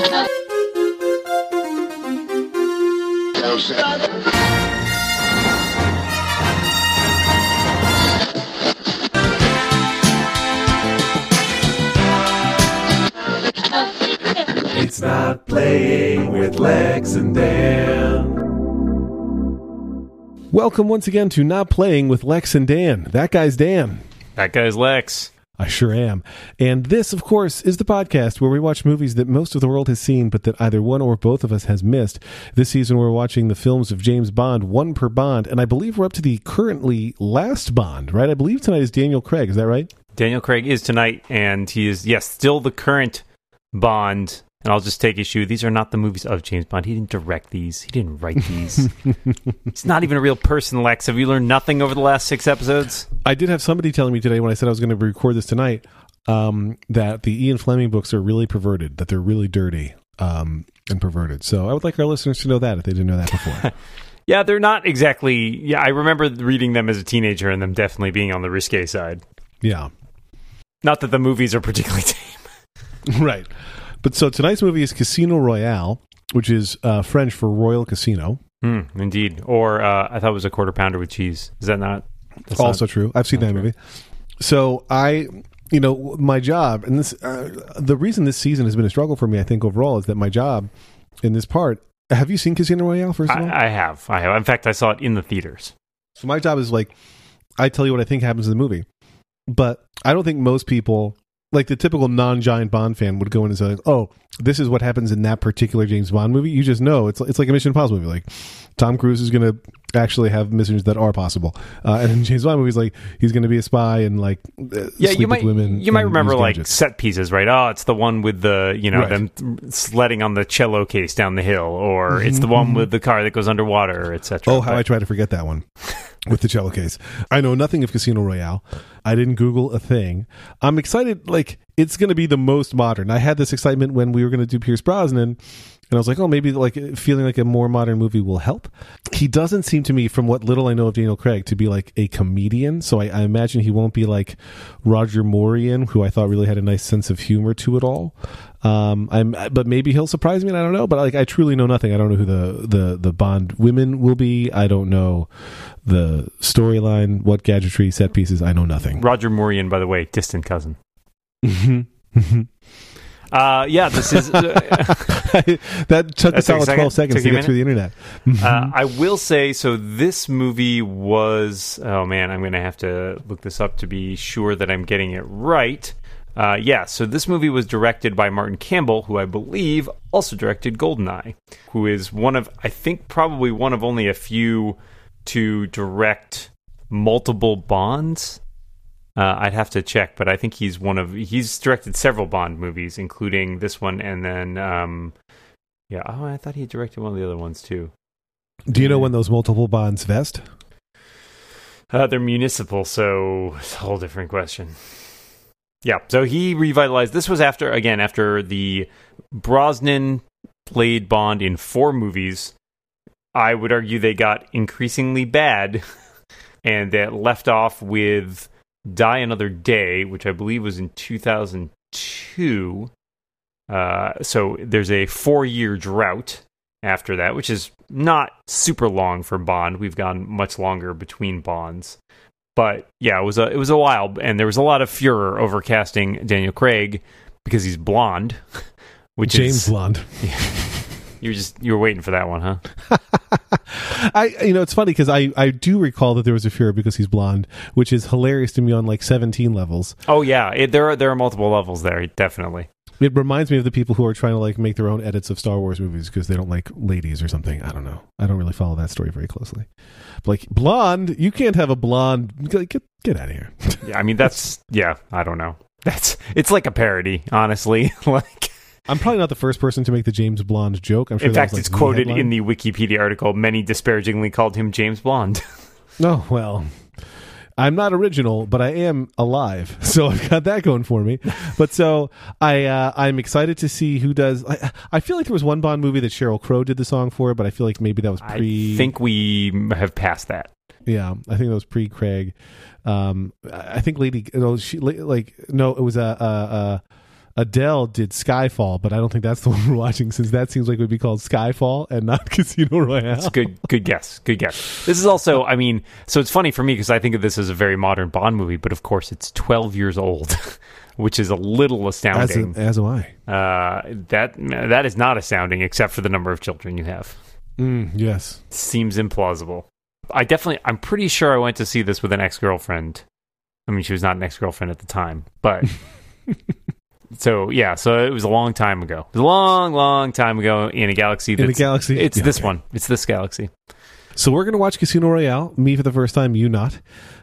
It's not playing with Lex and Dan. Welcome once again to Not Playing with Lex and Dan. That guy's Dan. That guy's Lex. I sure am. And this, of course, is the podcast where we watch movies that most of the world has seen, but that either one or both of us has missed. This season, we're watching the films of James Bond, one per Bond, and I believe we're up to the currently last Bond, right? I believe tonight is Daniel Craig. Is that right? Daniel Craig is tonight, and he is, yes, still the current Bond. And I'll just take issue. These are not the movies of James Bond. He didn't direct these. He didn't write these. He's not even a real person, Lex. Have you learned nothing over the last six episodes? I did have somebody telling me today when I said I was going to record this tonight um, that the Ian Fleming books are really perverted, that they're really dirty um, and perverted. So I would like our listeners to know that if they didn't know that before. Yeah, they're not exactly. Yeah, I remember reading them as a teenager and them definitely being on the risque side. yeah. Not that the movies are particularly tame. right. But so tonight's movie is Casino Royale, which is uh, French for Royal Casino. Hmm, indeed. Or uh, I thought it was a quarter pounder with cheese. Is that not? that's also not- true. I've seen that That's movie. So I, you know, my job and this, uh, the reason this season has been a struggle for me, I think overall, is that my job in this part. Have you seen Casino Royale? First of all, I, I have. I have. In fact, I saw it in the theaters. so my job is like, I tell you what I think happens in the movie, but I don't think most people. Like the typical non-giant Bond fan would go in and say, like, "Oh, this is what happens in that particular James Bond movie." You just know it's it's like a Mission Impossible movie. Like Tom Cruise is going to actually have missions that are possible, uh, and in James Bond movies, like he's going to be a spy and like uh, Yeah, you might women. you might remember like gadgets. set pieces, right? Oh, it's the one with the you know Right. them sledding on the cello case down the hill, or it's the one with the car that goes underwater, etc. Oh, how I try to forget that one with the cello case. I know nothing of Casino Royale. I didn't Google a thing. I'm excited. Like it's going to be the most modern. I had this excitement when we were going to do Pierce Brosnan, and I was like, oh, maybe like feeling like a more modern movie will help. He doesn't seem to me, from what little I know of Daniel Craig, to be like a comedian. So I, I imagine he won't be like Roger Moren, who I thought really had a nice sense of humor to it all. Um, I'm, but maybe he'll surprise me. And I don't know. But like, I truly know nothing. I don't know who the the the Bond women will be. I don't know the storyline, what gadgetry, set pieces. I know nothing. Roger Moren, by the way, distant cousin. Uh, yeah, this is. Uh, that took us all twelve seconds Took to get through the internet. uh, I will say so. This movie was. Oh man, I'm going to have to look this up to be sure that I'm getting it right. Uh, yeah, so this movie was directed by Martin Campbell, who I believe also directed Goldeneye, who is one of, I think, probably one of only a few to direct multiple Bonds. Uh, I'd have to check, but I think he's one of he's directed several Bond movies, including this one, and then um, yeah. Oh, I thought he directed one of the other ones too. Do you know when those multiple bonds vest? Uh, they're municipal, so it's a whole different question. Yeah, so he revitalized. This was after again after the Brosnan played Bond in four movies. I would argue they got increasingly bad, and that left off with Die Another Day, which I believe was in two thousand two. Uh, so there's a four-year drought after that, which is not super long for Bond. We've gone much longer between Bonds. But yeah, it was a it was a while, and there was a lot of furor over casting Daniel Craig because he's blonde, which James is Blonde. you're just you were waiting for that one, huh? I you know it's funny because I I do recall that there was a fear because he's blonde, which is hilarious to me on like seventeen levels. Oh yeah, it, there are there are multiple levels there, definitely. It reminds me of the people who are trying to like make their own edits of Star Wars movies because they don't like ladies or something. I don't know. I don't really follow that story very closely. But like blonde, you can't have a blonde. Get get out of here. Yeah, I mean that's yeah, I don't know. That's it's like a parody, honestly. like I'm probably not the first person to make the James Blonde joke. I'm sure. in fact, was, like, it's quoted headline. in the Wikipedia article. Many disparagingly called him James Blonde. Oh well. I'm not original, but I am alive, so I've got that going for me. But so I, uh, I'm excited to see who does. I, I feel like there was one Bond movie that Sheryl Crow did the song for, but I feel like maybe that was pre. I think we have passed that. yeah, I think that was pre Craig. Um, I think Lady, no, she like no, it was a, a, a Adele did Skyfall, but I don't think that's the one we're watching since that seems like it would be called Skyfall and not Casino Royale. It's good. Good guess. Good guess. This is also, I mean, so it's funny for me because I think of this as a very modern Bond movie, but of course it's 12 years old, which is a little As, astounding. as am I. uh, that that is not astounding, except for the number of children you have. Mm, yes. Seems implausible. I definitely, I'm pretty sure I went to see this with an ex girlfriend. I mean, she was not an ex girlfriend at the time, but. So yeah, so it was a long time ago. It was a long, long time ago in a galaxy. In a galaxy. It's Yeah, this okay. one. It's this galaxy. So we're going to watch Casino Royale. Me for the first time, you not.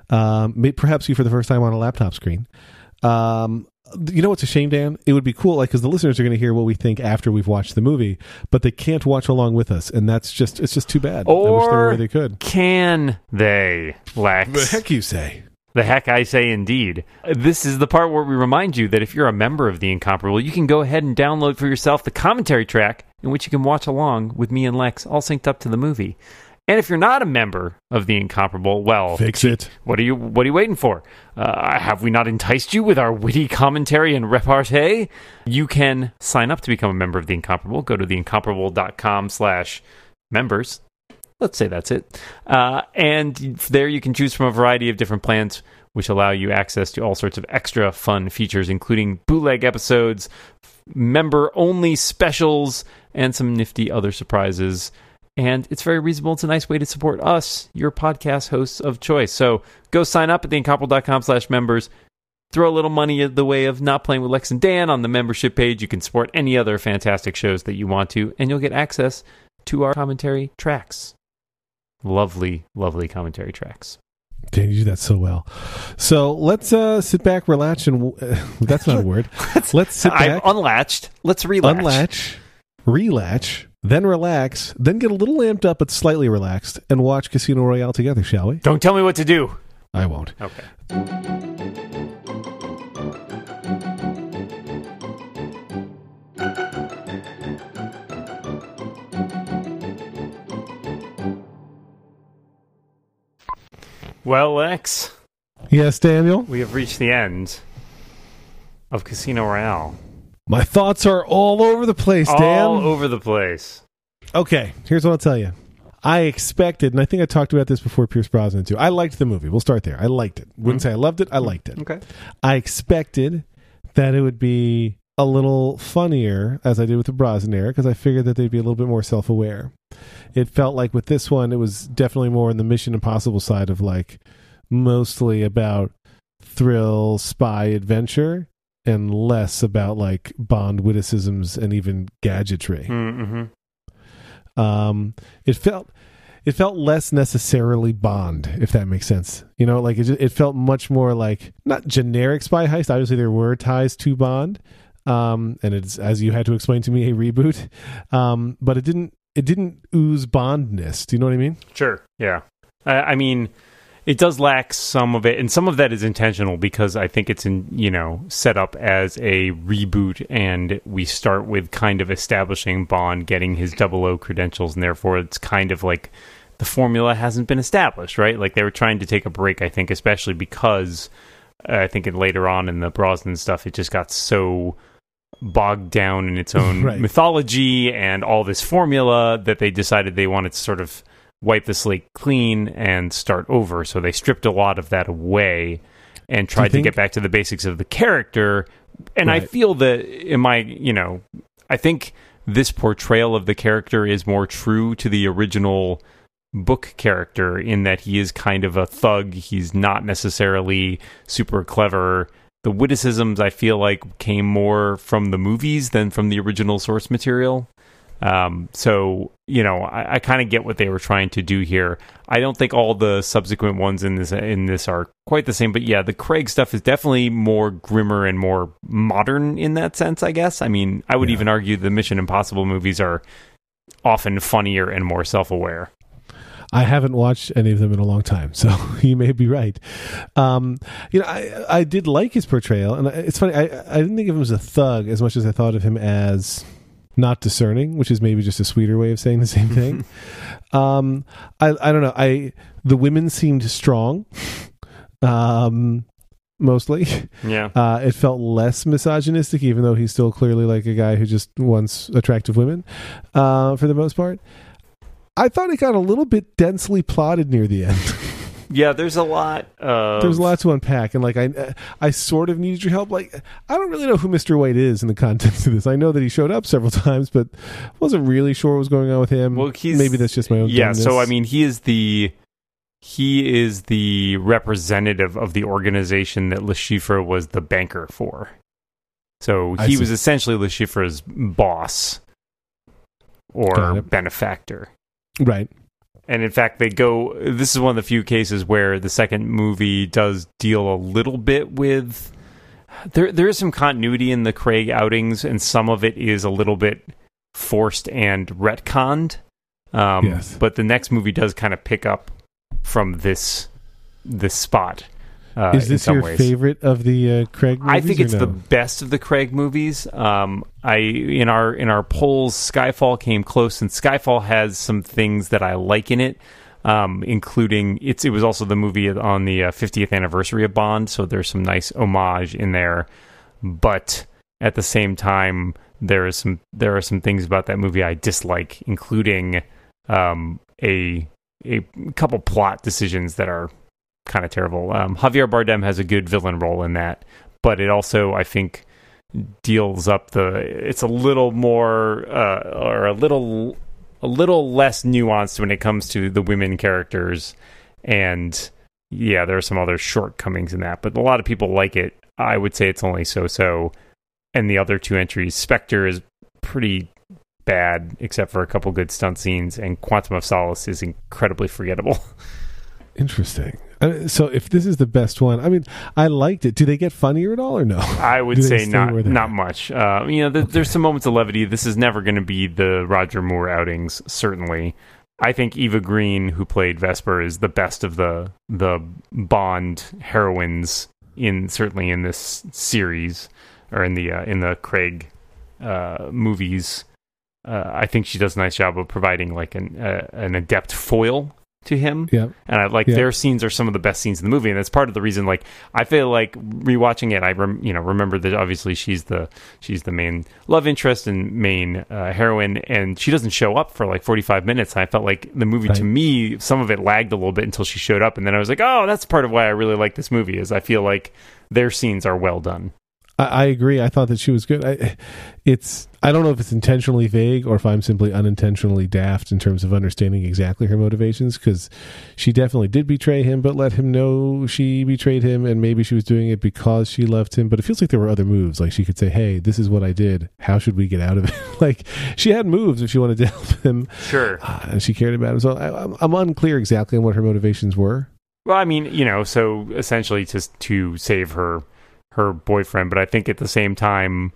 Um, perhaps you for the first time on a laptop screen. Um, you know what's a shame, Dan? It would be cool, like, because the listeners are going to hear what we think after we've watched the movie, but they can't watch along with us, and that's just it's just too bad. I wish there were a Or- way they could. Can they, Lex? The heck you say? The heck I say indeed. This is the part where we remind you that if you're a member of The Incomparable, you can go ahead and download for yourself the commentary track in which you can watch along with me and Lex all synced up to the movie. And if you're not a member of The Incomparable, well, Fix it. what are you what are you waiting for? Uh, have we not enticed you with our witty commentary and repartee? You can sign up to become a member of The Incomparable. Go to theincomparable.com slash members. Let's say that's it. Uh, and there you can choose from a variety of different plans, which allow you access to all sorts of extra fun features, including bootleg episodes, member only specials, and some nifty other surprises. And it's very reasonable. It's a nice way to support us, your podcast hosts of choice. So go sign up at theincomparable.com slash members. Throw a little money in the way of not playing with Lex and Dan on the membership page. You can support any other fantastic shows that you want to, and you'll get access to our commentary tracks. Lovely, lovely commentary tracks. Dan, you do that so well. So let's uh, sit back, relax, and uh, that's not a word. Let's sit I'm unlatched. Let's relatch. unlatch, relatch, then relax, then get a little amped up but slightly relaxed, and watch Casino Royale together, shall we? Don't tell me what to do. I won't. Okay. Well, Lex, Yes, Daniel. we have reached the end of Casino Royale. My thoughts are all over the place, Dan. All over the place. Okay, here's what I'll tell you. I expected, and I think I talked about this before Pierce Brosnan too. I liked the movie. We'll start there. I liked it. Wouldn't mm-hmm. say I loved it. I liked it. Okay. I expected that it would be a little funnier, as I did with the Brosnan era, because I figured that they'd be a little bit more self aware. It felt like with this one, it was definitely more in the Mission Impossible side of like mostly about thrill, spy, adventure, and less about like Bond witticisms and even gadgetry Mm-hmm. um it felt it felt less necessarily bond if that makes sense you know like it, just, it felt much more like not generic spy heist obviously there were ties to bond um and it's as you had to explain to me a reboot um but it didn't it didn't ooze bondness do you know what i mean Sure. Yeah. I, I mean, it does lack some of it, and some of that is intentional because I think it's in you know set up as a reboot, and we start with kind of establishing Bond getting his double O credentials, and therefore it's kind of like the formula hasn't been established, right? Like they were trying to take a break, I think, especially because uh, I think in later on in the Brosnan stuff, it just got so bogged down in its own Right. mythology and all this formula that they decided they wanted to sort of wipe the slate clean and start over. So they stripped a lot of that away and tried to get back to the basics of the character. And I feel that in my, you know, I think this portrayal of the character is more true to the original book character in that he is kind of a thug. He's not necessarily super clever. The witticisms I feel like came more from the movies than from the original source material. Um, so you know, I, I kind of get what they were trying to do here. I don't think all the subsequent ones in this in this are quite the same, but yeah, the Craig stuff is definitely more grimmer and more modern in that sense. I guess. I mean, I would Yeah. even argue the Mission Impossible movies are often funnier and more self aware. I haven't watched any of them in a long time, so you may be right. Um, you know, I I did like his portrayal, and it's funny. I I didn't think of him as a thug as much as I thought of him as not discerning, which is maybe just a sweeter way of saying the same thing. um, I I don't know. I the women seemed strong. Um, mostly. Yeah. Uh, it felt less misogynistic, even though he's still clearly like a guy who just wants attractive women, uh, for the most part. I thought it got a little bit densely plotted near the end. Yeah, there's a lot of There's a lot to unpack, and like I, I sort of needed your help. Like I don't really know who Mr. White is in the context of this. I know that he showed up several times, but wasn't really sure what was going on with him. Well, he's maybe that's just my own. Yeah, so. I mean, he is the he is the representative of the organization that Le Chiffre was the banker for. So he was essentially Le Chiffre's boss or benefactor. Right. And in fact, they go. This is one of the few cases where the second movie does deal a little bit with. There, there is some continuity in the Craig outings, and some of it is a little bit forced and retconned. Um, Yes. But the next movie does kind of pick up from this this spot. Uh, is this your ways. favorite of the uh, Craig? Movies I think it's no? the best of the Craig movies. Um, I in our in our polls, Skyfall came close, and Skyfall has some things that I like in it, um, including it's it was also the movie on the uh, 50th anniversary of Bond, so there's some nice homage in there. But at the same time, there is some there are some things about that movie I dislike, including um, a a couple plot decisions that are kind of terrible. Um, Javier Bardem has a good villain role in that, but it also, I think, deals up the. It's a little more uh, or a little a little less nuanced when it comes to the women characters, and yeah, there are some other shortcomings in that. But a lot of people like it. I would say it's only so so. And the other two entries, Spectre is pretty bad, except for a couple good stunt scenes, and Quantum of Solace is incredibly forgettable. Interesting. Uh, so if this is the best one, I mean, I liked it. Do they get funnier at all or no? I would say not not much. Uh, you know, th- there's some moments of levity. This is never going to be the Roger Moore outings. Certainly, I think Eva Green, who played Vesper, is the best of the the Bond heroines in certainly in this series or in the uh, in the Craig uh, movies. Uh, I think she does a nice job of providing like an uh, an adept foil to him Yeah. and I like Yeah. their scenes are some of the best scenes in the movie, and that's part of the reason. Like I feel like rewatching it, I rem- you know remember that obviously she's the she's the main love interest and main uh, heroine, and she doesn't show up for like forty five minutes. And I felt like the movie to me, some of it lagged a little bit until she showed up, and then I was like, oh, that's part of why I really like this movie is I feel like their scenes are well done. I, I agree. I thought that she was good. I, it's I don't know if it's intentionally vague or if I'm simply unintentionally daft in terms of understanding exactly her motivations because she definitely did betray him, but let him know she betrayed him, and maybe she was doing it because she loved him. But it feels like there were other moves. Like she could say, "Hey, this is what I did. How should we get out of it?" like she had moves if she wanted to help him, Sure. uh, and she cared about him. So I, I'm, I'm unclear exactly on what her motivations were. Well, I mean, you know, so essentially to to save her her boyfriend, but I think at the same time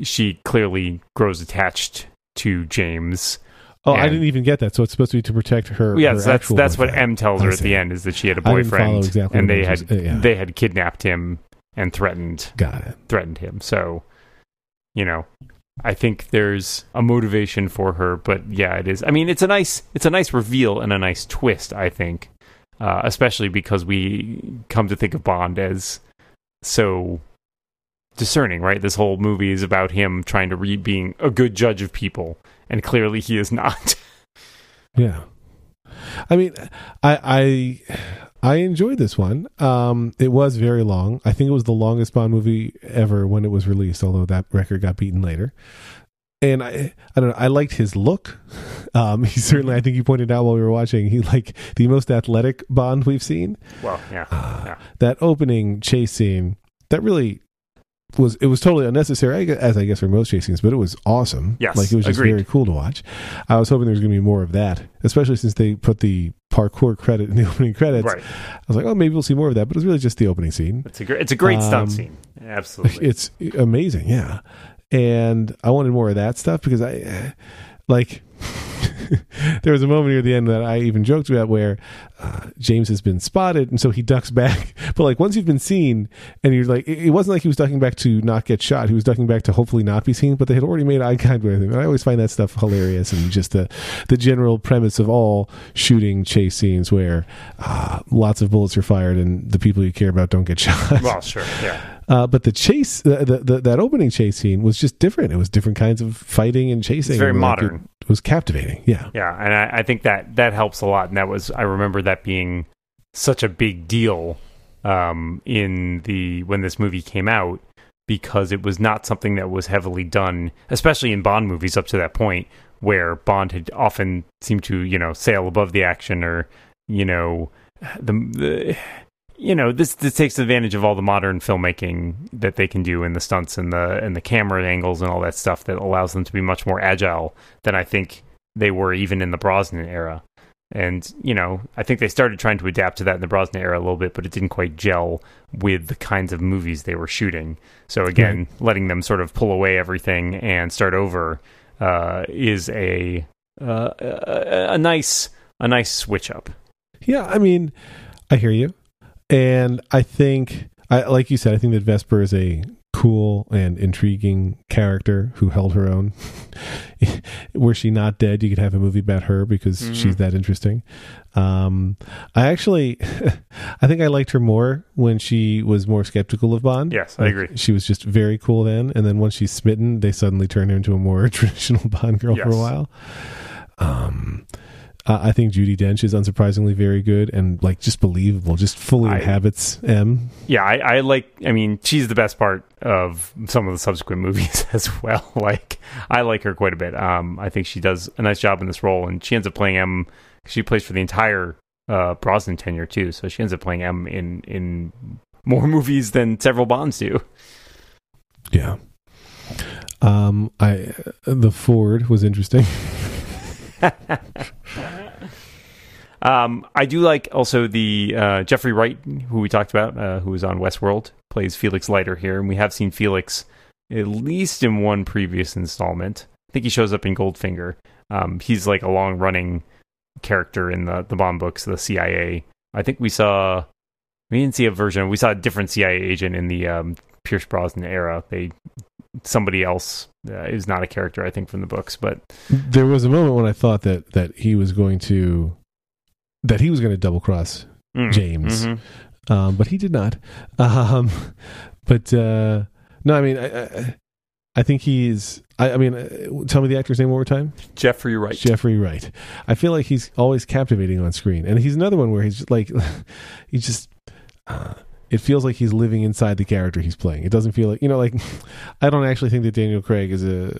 she clearly grows attached to James. Oh, I didn't even get that. So it's supposed to be to protect her. yes, her that's that's what. M tells her at the end is that she had a boyfriend exactly and they had was. Uh, yeah. they had kidnapped him and threatened Got it. threatened him. So, you know, I think there's a motivation for her, but yeah, it is. I mean, it's a nice it's a nice reveal and a nice twist, I think. Uh, especially because we come to think of Bond as so discerning, right? This whole movie is about him trying to re being a good judge of people, and clearly he is not. Yeah. I mean, I I I enjoyed this one. Um, it was very long. I think it was the longest Bond movie ever when it was released, although that record got beaten later. And I I don't know, I liked his look. Um, he certainly I think you pointed out while we were watching, he like the most athletic Bond we've seen. well, yeah, yeah. That opening chase scene that really was it was totally unnecessary as I guess for most chase scenes, but it was awesome. Yes, like it was just agreed. very cool to watch. I was hoping there was going to be more of that, especially since they put the parkour credit in the opening credits. right. I was like, oh, maybe we'll see more of that, but it was really just the opening scene. It's a great it's a great Um, stunt scene. Absolutely. It's amazing, yeah. And I wanted more of that stuff because I like there was a moment near the end that I even joked about where uh, James has been spotted, and so he ducks back. But like once you've been seen, and you're like, it, it wasn't like he was ducking back to not get shot. He was ducking back to hopefully not be seen. But they had already made eye contact with him. And I always find that stuff hilarious, and just the the general premise of all shooting chase scenes where uh, lots of bullets are fired and the people you care about don't get shot. Well, sure, yeah. Uh, but the chase, the, the, the, that opening chase scene was just different. It was different kinds of fighting and chasing. It's very and, like, modern. It, was captivating. Yeah. Yeah, and I, I think that that helps a lot. And that was I remember that being such a big deal um, in the when this movie came out because it was not something that was heavily done, especially in Bond movies up to that point, where Bond had often seemed to you know sail above the action or you know the, the you know this this takes advantage of all the modern filmmaking that they can do in the stunts and the and the camera angles and all that stuff that allows them to be much more agile than I think they were even in the Brosnan era. And you know, I think they started trying to adapt to that in the Brosnan era a little bit, but it didn't quite gel with the kinds of movies they were shooting. So again, letting them sort of pull away everything and start over uh, is a, uh, a a nice a nice switch up. Yeah. I mean, I hear you. And I think, I, like you said, I think that Vesper is a cool and intriguing character who held her own. Were she not dead, you could have a movie about her because Mhm. she's that interesting. Um, I actually, I think I liked her more when she was more skeptical of Bond. Yes, I Like, agree. She was just very cool then, and then once she's smitten, they suddenly turn her into a more traditional Bond girl for a while. Um, I I think Judi Dench is unsurprisingly very good and like just believable, just fully I- inhabits M. Yeah, I, I like. I mean, she's the best part of some of the subsequent movies as well. Like, I like her quite a bit. Um, I think she does a nice job in this role, and she ends up playing M. She plays for the entire uh, Brosnan tenure too, so she ends up playing M in in more movies than several Bonds do. Yeah. Um, I the Ford was interesting. Um, I do like also the uh, Jeffrey Wright, who we talked about, uh, who was on Westworld, plays Felix Leiter here, and we have seen Felix at least in one previous installment. I think he shows up in Goldfinger. Um, he's like a long running character in the the Bond books, the CIA. I think we saw we didn't see a version. We saw a different CIA agent in the um, Pierce Brosnan era. They somebody else uh, is not a character, I think, from the books, but there was a moment when I thought that that he was going to that he was going to double cross mm, James. mhm. um, but he did not. Um, but uh, no, I mean, I, I, I think he's. I, I mean, uh, tell me the actor's name one more time. Jeffrey Wright. Jeffrey Wright. I feel like he's always captivating on screen, and he's another one where he's just like, he just. Uh, it feels like he's living inside the character he's playing. It doesn't feel like you know, like I don't actually think that Daniel Craig is a.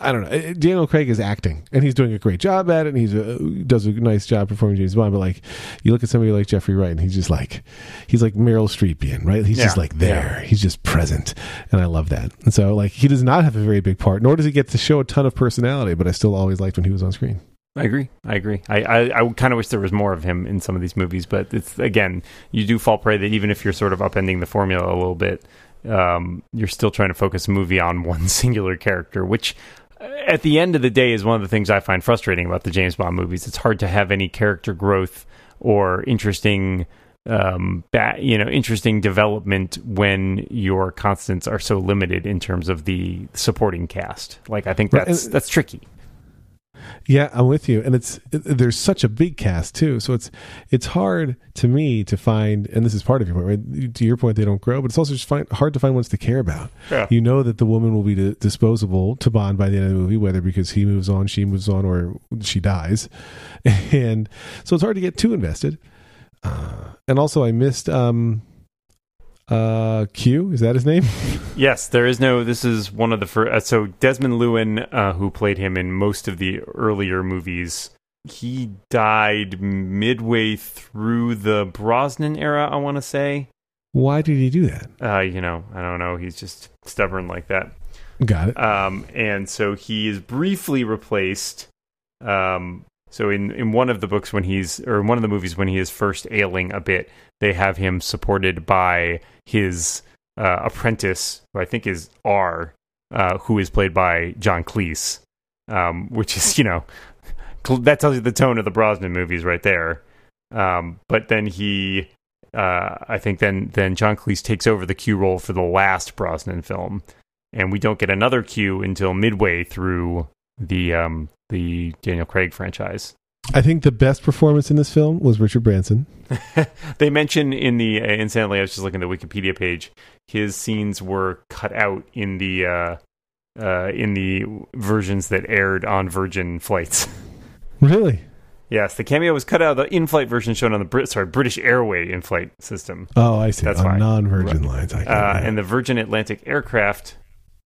I don't know. Uh, Daniel Craig is acting, and he's doing a great job at it. And he's a, does a nice job performing James Bond. But like, you look at somebody like Jeffrey Wright, and he's just like, he's like Meryl Streepian, right? He's just like there. He's just present, and I love that. And so, like, he does not have a very big part, nor does he get to show a ton of personality. But I still always liked when he was on screen. I agree. I agree. I, I, I kind of wish there was more of him in some of these movies, but it's again, you do fall prey that even if you're sort of upending the formula a little bit, um, you're still trying to focus a movie on one singular character, which uh, at the end of the day is one of the things I find frustrating about the James Bond movies. It's hard to have any character growth or interesting um you know interesting development when your constants are so limited in terms of the supporting cast like i think that's that's tricky Yeah, I'm with you, and it's it, there's such a big cast too, so it's it's hard to me to find, and this is part of your point. Right? To your point, they don't grow, but it's also just find, hard to find ones to care about. Yeah. You know that the woman will be di- disposable to Bond by the end of the movie, whether because he moves on, she moves on, or she dies, and so it's hard to get too invested. Uh, and also, I missed um, uh, Q. Is that his name? Yes, there is no. This is one of the first. Uh, so Desmond Llewellyn, uh, who played him in most of the earlier movies, he died midway through the Brosnan era. I want to say. Why did he do that? Uh, you know, I don't know. He's just stubborn like that. Got it. Um, and so he is briefly replaced. Um, so in, in one of the books when he's or in one of the movies when he is first ailing a bit, they have him supported by his uh, apprentice, who I think is R, uh, who is played by John Cleese, um, which is you know that tells you the tone of the Brosnan movies right there. Um, but then he, uh, I think then then John Cleese takes over the Q role for the last Brosnan film, and we don't get another Q until midway through the um, the Daniel Craig franchise. I think the best performance in this film was Richard Branson. they mention in the uh, incidentally, I was just looking at the Wikipedia page. His scenes were cut out in the uh, uh, in the versions that aired on Virgin flights. Really? yes, the cameo was cut out of the in-flight version shown on the Brit- sorry British Airway in-flight system. Oh, I see. That's On fine. non-virgin lines. I Uh, and the Virgin Atlantic aircraft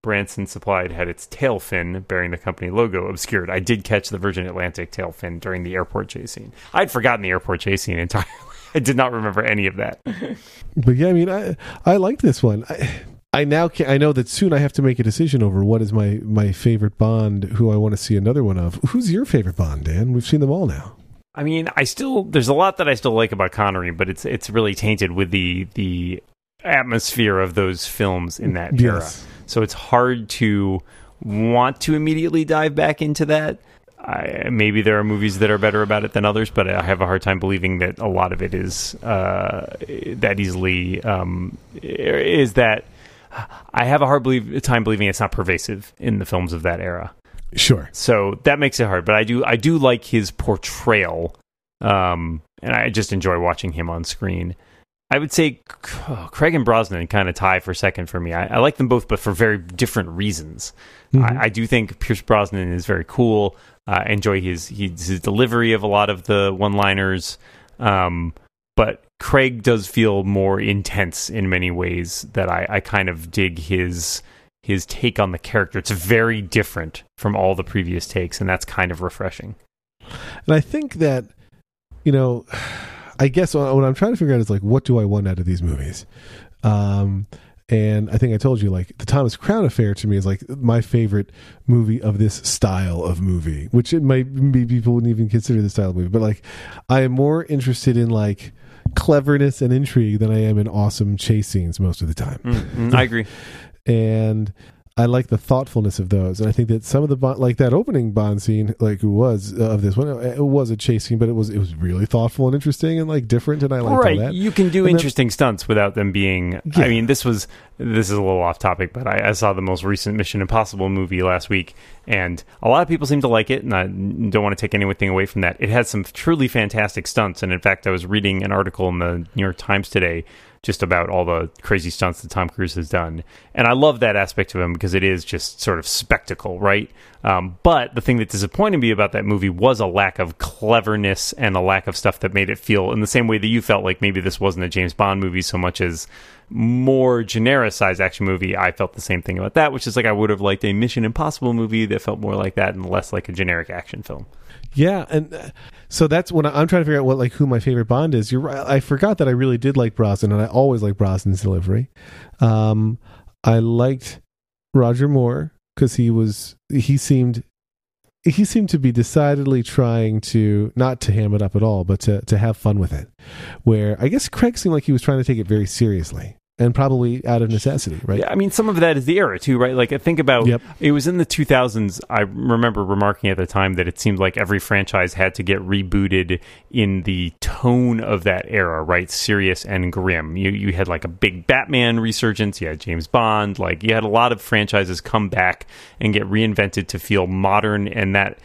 Branson supplied had its tail fin bearing the company logo obscured. I did catch the Virgin Atlantic tail fin during the airport chase scene. I'd forgotten the airport chase scene entirely. I did not remember any of that. But yeah, I mean, I I like this one. I, I now can, I know that soon I have to make a decision over what is my my favorite Bond, who I want to see another one of. Who's your favorite Bond, Dan? We've seen them all now. I mean, I still there's a lot that I still like about Connery, but it's it's really tainted with the the atmosphere of those films in that era. So it's hard to want to immediately dive back into that. I, maybe there are movies that are better about it than others, but I have a hard time believing that a lot of it is uh, that easily um, is that. I have a hard believe, time believing it's not pervasive in the films of that era. Sure. So that makes it hard, but I do I do like his portrayal, um, and I just enjoy watching him on screen. I would say oh, Craig and Brosnan kind of tie for second for me. I, I like them both, but for very different reasons. Mhm. I, I do think Pierce Brosnan is very cool. Uh, I enjoy his, his his delivery of a lot of the one liners, um, but Craig does feel more intense in many ways. That I, I kind of dig his his take on the character. It's very different from all the previous takes, and that's kind of refreshing. And I think that, you know, I guess what what I'm trying to figure out is like, what do I want out of these movies? Um, and I think I told you, like, the Thomas Crown Affair to me is like my favorite movie of this style of movie, which it might be people wouldn't even consider this style of movie. But like, I am more interested in like cleverness and intrigue than I am in awesome chase scenes most of the time Mm, I agree. and I like the thoughtfulness of those. And I think that some of the bond, like that opening Bond scene, like was uh, of this one, it was a chase scene, but it was it was really thoughtful and interesting and like different. And I like right, that. you can do And interesting stunts without them being. Yeah. I mean, this was this is a little off topic, but I, I saw the most recent Mission Impossible movie last week, and a lot of people seem to like it, and I don't want to take anything away from that. It has some truly fantastic stunts, and in fact, I was reading an article in the New York Times today just about all the crazy stunts that Tom Cruise has done, and I love that aspect of him because it is just sort of spectacle, right? Um, but the thing that disappointed me about that movie was a lack of cleverness and a lack of stuff that made it feel in the same way that you felt like maybe this wasn't a James Bond movie so much as more genericized action movie. I felt the same thing about that, which is like I would have liked a Mission Impossible movie that felt more like that and less like a generic action film. Yeah, and uh, so that's when I, I'm trying to figure out what like who my favorite Bond is. You're right. I forgot that I really did like Brosnan, and I always like Brosnan's delivery. Um, I liked Roger Moore because he was he seemed he seemed to be decidedly trying to not to ham it up at all, but to to have fun with it. Where I guess Craig seemed like he was trying to take it very seriously and probably out of necessity, right? Yeah, I mean, some of that is the era too, right? Like, I think about Yep. it was in the 2000s. I remember remarking at the time that it seemed like every franchise had to get rebooted in the tone of that era, right? Serious and grim. You you had like a big Batman resurgence. You had James Bond. Like, you had a lot of franchises come back and get reinvented to feel modern, and that.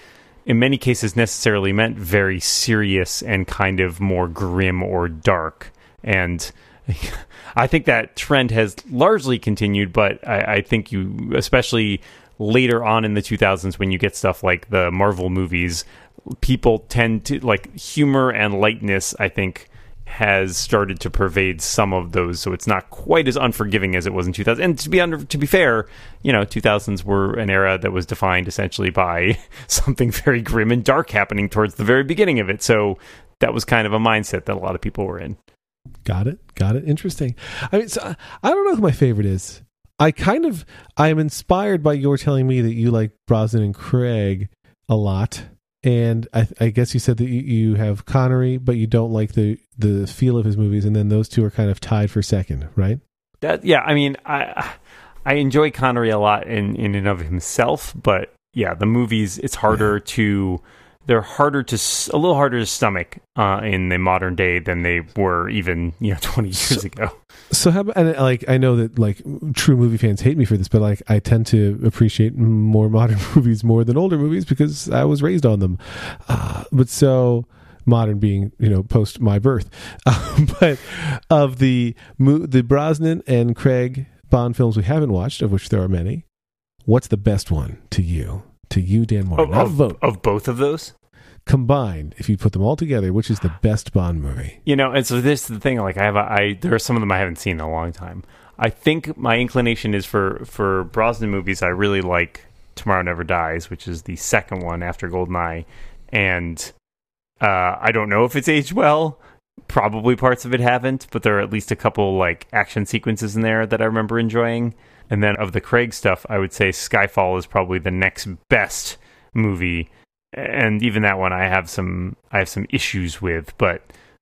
In many cases, necessarily meant very serious and kind of more grim or dark. And I think that trend has largely continued, but I, I think you, especially later on in the 2000s, when you get stuff like the Marvel movies, people tend to like humor and lightness. I think has started to pervade some of those, so it's not quite as unforgiving as it was in 2000. And to be under, to be fair, you know, 2000s were an era that was defined essentially by something very grim and dark happening towards the very beginning of it. So that was kind of a mindset that a lot of people were in. Got it. Got it. Interesting. I mean, so I don't know who my favorite is. I kind of I am inspired by your telling me that you like Brosnan and Craig a lot, and I, I guess you said that you, you have Connery, but you don't like the the feel of his movies, and then those two are kind of tied for second, right? That yeah, I mean, I I enjoy Connery a lot in in and of himself, but yeah, the movies it's harder to they're harder to a little harder to stomach uh, in the modern day than they were even you know 20 years ago. So how about and like I know that like true movie fans hate me for this, but like I tend to appreciate more modern movies more than older movies because I was raised on them. Uh, but so modern being you know post my birth, um, but of the the Brosnan and Craig Bond films we haven't watched, of which there are many, what's the best one to you? To you, Dan Moren. Of, Not of, vote of both of those, combined. If you put them all together, which is the best Bond movie? you know, and so this is the thing. Like I have, a, I there are some of them I haven't seen in a long time. I think my inclination is for for Brosnan movies. I really like Tomorrow Never Dies, which is the second one after Goldeneye, and uh, I don't know if it's aged well. Probably parts of it haven't, but there are at least a couple like action sequences in there that I remember enjoying. And then of the Craig stuff, I would say Skyfall is probably the next best movie, and even that one I have some I have some issues with, but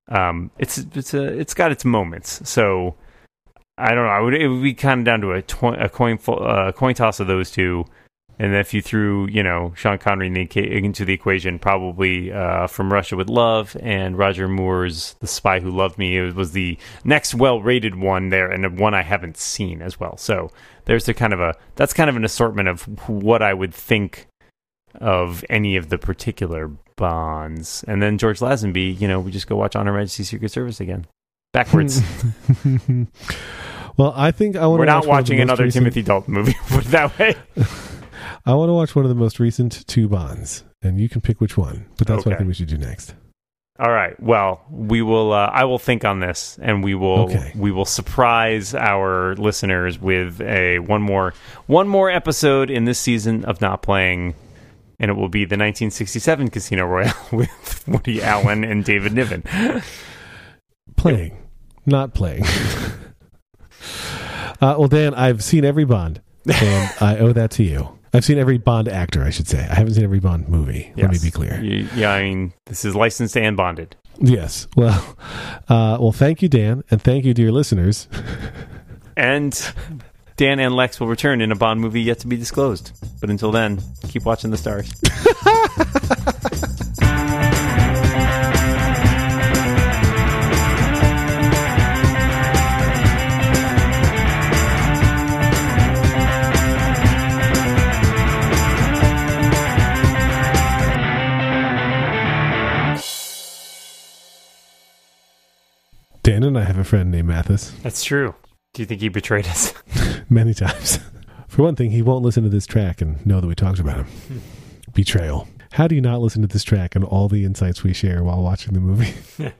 um, it's it's a it's got its moments. So I don't know. I would it would be kind of down to a, a coin fo- uh, coin toss of those two, and if you threw you know Sean Connery in the, into the equation, probably uh, from Russia with Love and Roger Moore's The Spy Who Loved Me. It was the next well rated one there, and one I haven't seen as well. So there's the kind of a that's kind of an assortment of what I would think of any of the particular bonds. And then George Lazenby, you know, we just go watch Honor Her Majesty's Secret Service again. Backwards. well, I think I want. We're to not watch one of the watching another recent- Timothy Dalton movie. Put it that way. I want to watch one of the most recent two Bonds, and you can pick which one. But that's what I think we should do next. All right. Well, we will. Uh, I will think on this, and we will. Okay. We will surprise our listeners with a one more one more episode in this season of not playing, and it will be the 1967 Casino Royale with Woody Allen and David Niven. Playing, not playing. uh, well, Dan, I've seen every Bond, and I owe that to you. I've seen every Bond actor, I should say. I haven't seen every Bond movie. Let me be clear. Yeah, I mean, this is licensed and bonded. Yes. Well, uh, well, thank you, Dan, and thank you, dear listeners. And Dan and Lex will return in a Bond movie yet to be disclosed. But until then, keep watching the stars. Dan and I have a friend named Mathis. That's true. Do you think he betrayed us? many times. For one thing, he won't listen to this track and know that we talked about him. Hmm. Betrayal. How do you not listen to this track and all the insights we share while watching the movie?